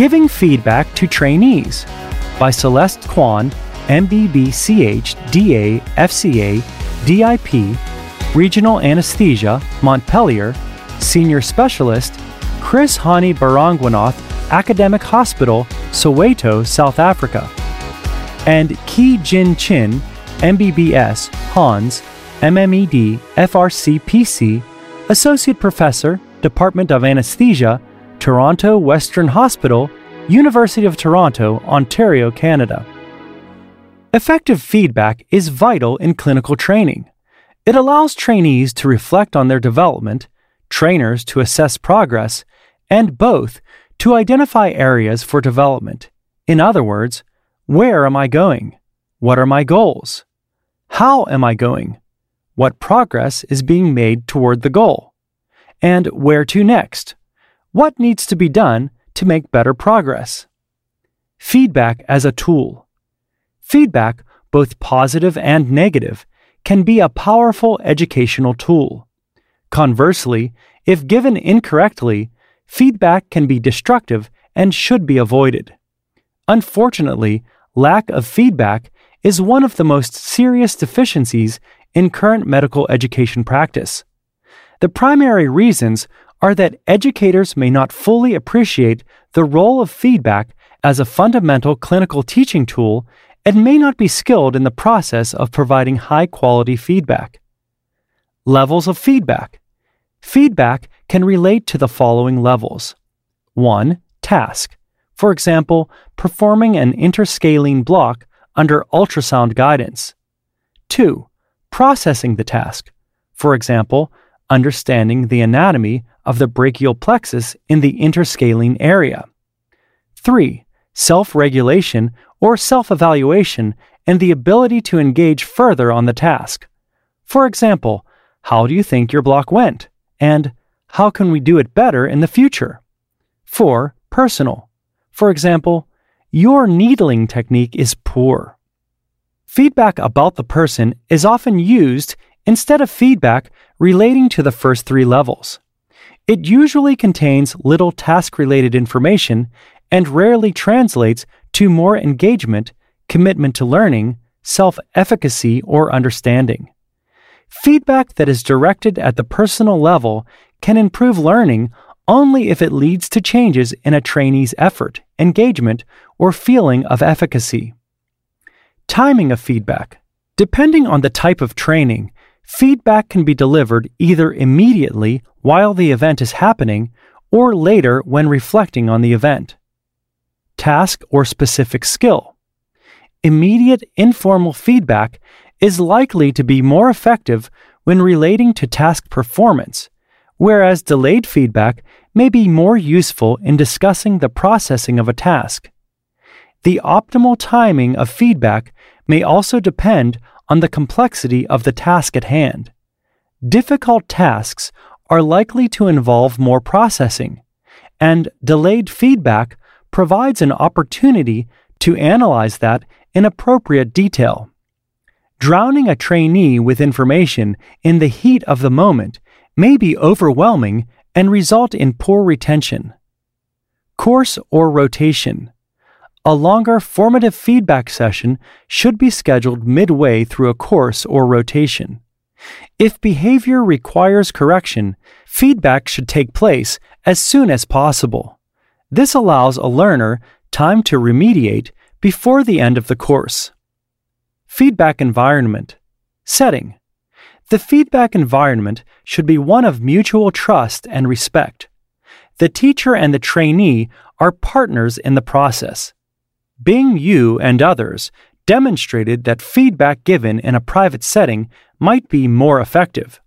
Giving Feedback to Trainees by Celeste Kwan, MBBCH DA DIP, Regional Anesthesia, Montpellier, Senior Specialist, Chris Hani Baragwanath, Academic Hospital, Soweto, South Africa, and Ki Jin Chin, MBBS, Hans, MMED, FRCPC, Associate Professor, Department of Anesthesia, Toronto Western Hospital, University of Toronto, Ontario, Canada. Effective feedback is vital in clinical training. It allows trainees to reflect on their development, trainers to assess progress, and both to identify areas for development. In other words, where am I going? What are my goals? How am I going? What progress is being made toward the goal? And where to next? What needs to be done to make better progress? Feedback as a tool. Feedback, both positive and negative, can be a powerful educational tool. Conversely, if given incorrectly, feedback can be destructive and should be avoided. Unfortunately, lack of feedback is one of the most serious deficiencies in current medical education practice. The primary reasons are that educators may not fully appreciate the role of feedback as a fundamental clinical teaching tool and may not be skilled in the process of providing high quality feedback. Levels of feedback. Feedback can relate to the following levels 1. Task. For example, performing an interscalene block under ultrasound guidance. 2. Processing the task. For example, understanding the anatomy of the brachial plexus in the interscalene area. 3. Self regulation or self evaluation and the ability to engage further on the task. For example, how do you think your block went? And how can we do it better in the future? 4. Personal. For example, your needling technique is poor. Feedback about the person is often used instead of feedback relating to the first three levels. It usually contains little task related information and rarely translates to more engagement, commitment to learning, self efficacy, or understanding. Feedback that is directed at the personal level can improve learning only if it leads to changes in a trainee's effort, engagement, or feeling of efficacy. Timing of feedback. Depending on the type of training, feedback can be delivered either immediately while the event is happening or later when reflecting on the event task, or specific skill. Immediate informal feedback is likely to be more effective when relating to task performance, whereas delayed feedback may be more useful in discussing the processing of a task. The optimal timing of feedback may also depend on the complexity of the task at hand. Difficult tasks are likely to involve more processing, and delayed feedback provides an opportunity to analyze that in appropriate detail. Drowning a trainee with information in the heat of the moment may be overwhelming and result in poor retention. Course or rotation. A longer formative feedback session should be scheduled midway through a course or rotation. If behavior requires correction, feedback should take place as soon as possible. This allows a learner time to remediate before the end of the course. Feedback environment. Setting. The feedback environment should be one of mutual trust and respect. The teacher and the trainee are partners in the process. Bing Yu and others demonstrated that feedback given in a private setting might be more effective.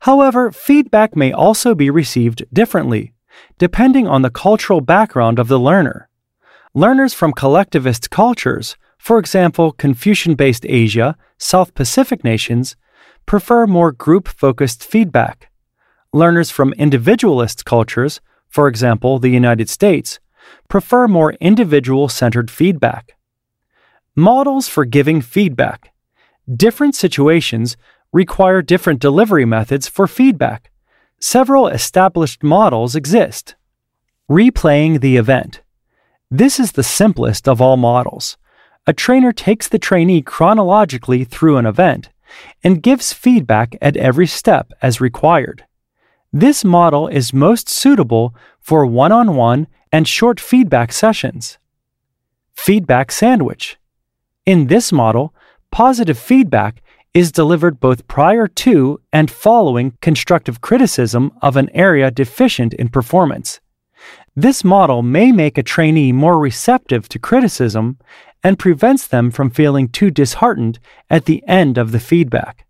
However, feedback may also be received differently depending on the cultural background of the learner. Learners from collectivist cultures, for example, Confucian based Asia, South Pacific nations, prefer more group focused feedback. Learners from individualist cultures, for example, the United States, prefer more individual centered feedback. Models for giving feedback. Different situations require different delivery methods for feedback several established models exist. Replaying the event. This is the simplest of all models. A trainer takes the trainee chronologically through an event and gives feedback at every step as required. This model is most suitable for one on one and short feedback sessions. Feedback sandwich. In this model, positive feedback is delivered both prior to and following constructive criticism of an area deficient in performance. This model may make a trainee more receptive to criticism and prevents them from feeling too disheartened at the end of the feedback.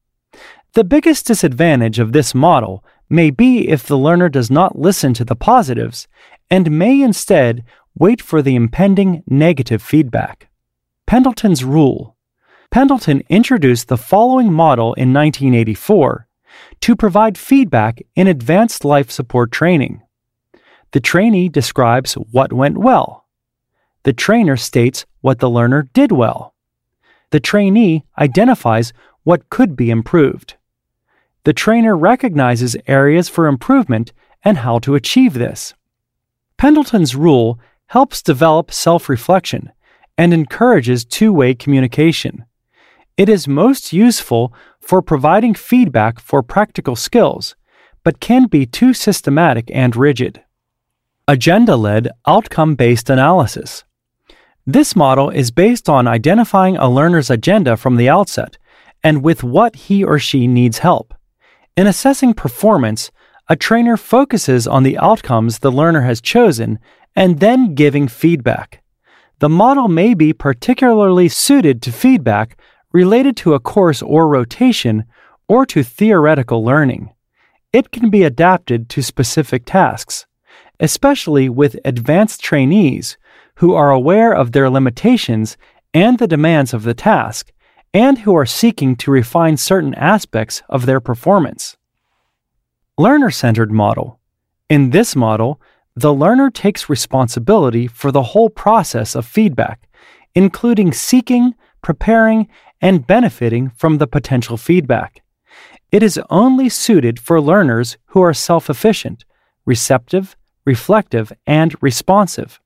The biggest disadvantage of this model may be if the learner does not listen to the positives and may instead wait for the impending negative feedback. Pendleton's Rule Pendleton introduced the following model in 1984 to provide feedback in advanced life support training. The trainee describes what went well. The trainer states what the learner did well. The trainee identifies what could be improved. The trainer recognizes areas for improvement and how to achieve this. Pendleton's rule helps develop self reflection and encourages two way communication. It is most useful for providing feedback for practical skills, but can be too systematic and rigid. Agenda led, outcome based analysis. This model is based on identifying a learner's agenda from the outset and with what he or she needs help. In assessing performance, a trainer focuses on the outcomes the learner has chosen and then giving feedback. The model may be particularly suited to feedback related to a course or rotation or to theoretical learning. It can be adapted to specific tasks, especially with advanced trainees who are aware of their limitations and the demands of the task, and who are seeking to refine certain aspects of their performance. Learner centered model. In this model, the learner takes responsibility for the whole process of feedback, including seeking, preparing, and benefiting from the potential feedback. It is only suited for learners who are self efficient, receptive, reflective, and responsive.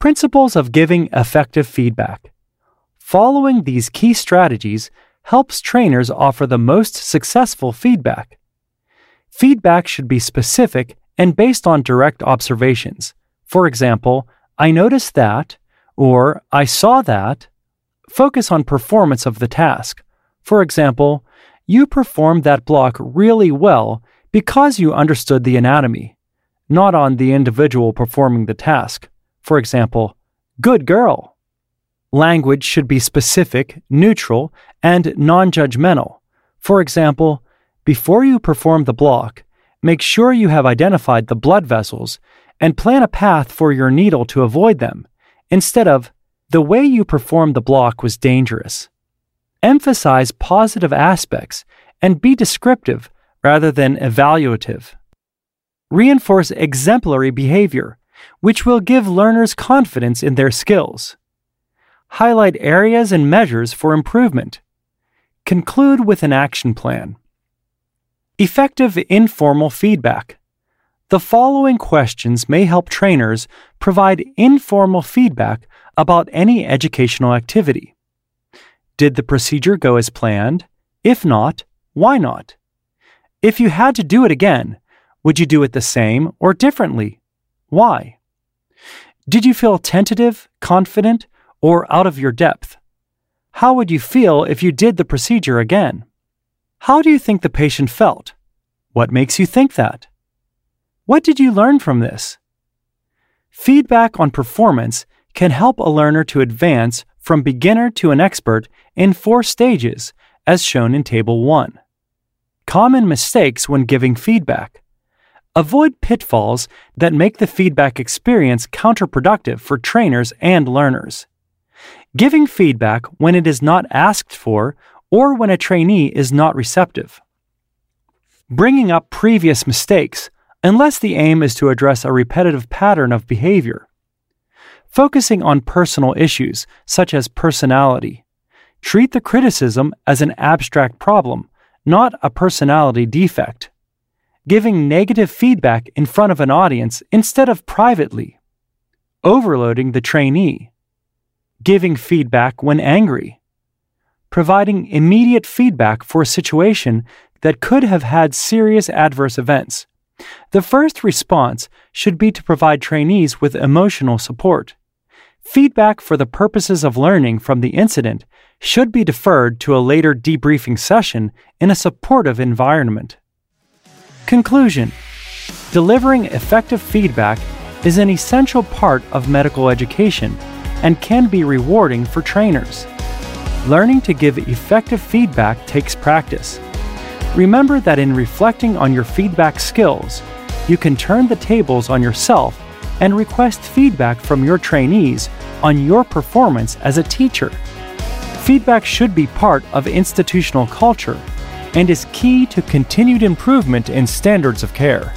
Principles of giving effective feedback. Following these key strategies helps trainers offer the most successful feedback. Feedback should be specific and based on direct observations. For example, I noticed that, or I saw that, Focus on performance of the task. For example, you performed that block really well because you understood the anatomy, not on the individual performing the task. For example, good girl. Language should be specific, neutral, and non judgmental. For example, before you perform the block, make sure you have identified the blood vessels and plan a path for your needle to avoid them, instead of the way you performed the block was dangerous. Emphasize positive aspects and be descriptive rather than evaluative. Reinforce exemplary behavior, which will give learners confidence in their skills. Highlight areas and measures for improvement. Conclude with an action plan. Effective informal feedback. The following questions may help trainers provide informal feedback about any educational activity. Did the procedure go as planned? If not, why not? If you had to do it again, would you do it the same or differently? Why? Did you feel tentative, confident, or out of your depth? How would you feel if you did the procedure again? How do you think the patient felt? What makes you think that? What did you learn from this? Feedback on performance can help a learner to advance from beginner to an expert in four stages, as shown in Table 1. Common mistakes when giving feedback. Avoid pitfalls that make the feedback experience counterproductive for trainers and learners. Giving feedback when it is not asked for or when a trainee is not receptive. Bringing up previous mistakes, unless the aim is to address a repetitive pattern of behavior focusing on personal issues such as personality. Treat the criticism as an abstract problem, not a personality defect. Giving negative feedback in front of an audience instead of privately. overloading the trainee, giving feedback when angry, providing immediate feedback for a situation that could have had serious adverse events. The first response should be to provide trainees with emotional support. Feedback for the purposes of learning from the incident should be deferred to a later debriefing session in a supportive environment. Conclusion Delivering effective feedback is an essential part of medical education and can be rewarding for trainers. Learning to give effective feedback takes practice. Remember that in reflecting on your feedback skills, you can turn the tables on yourself and request feedback from your trainees on your performance as a teacher. Feedback should be part of institutional culture and is key to continued improvement in standards of care.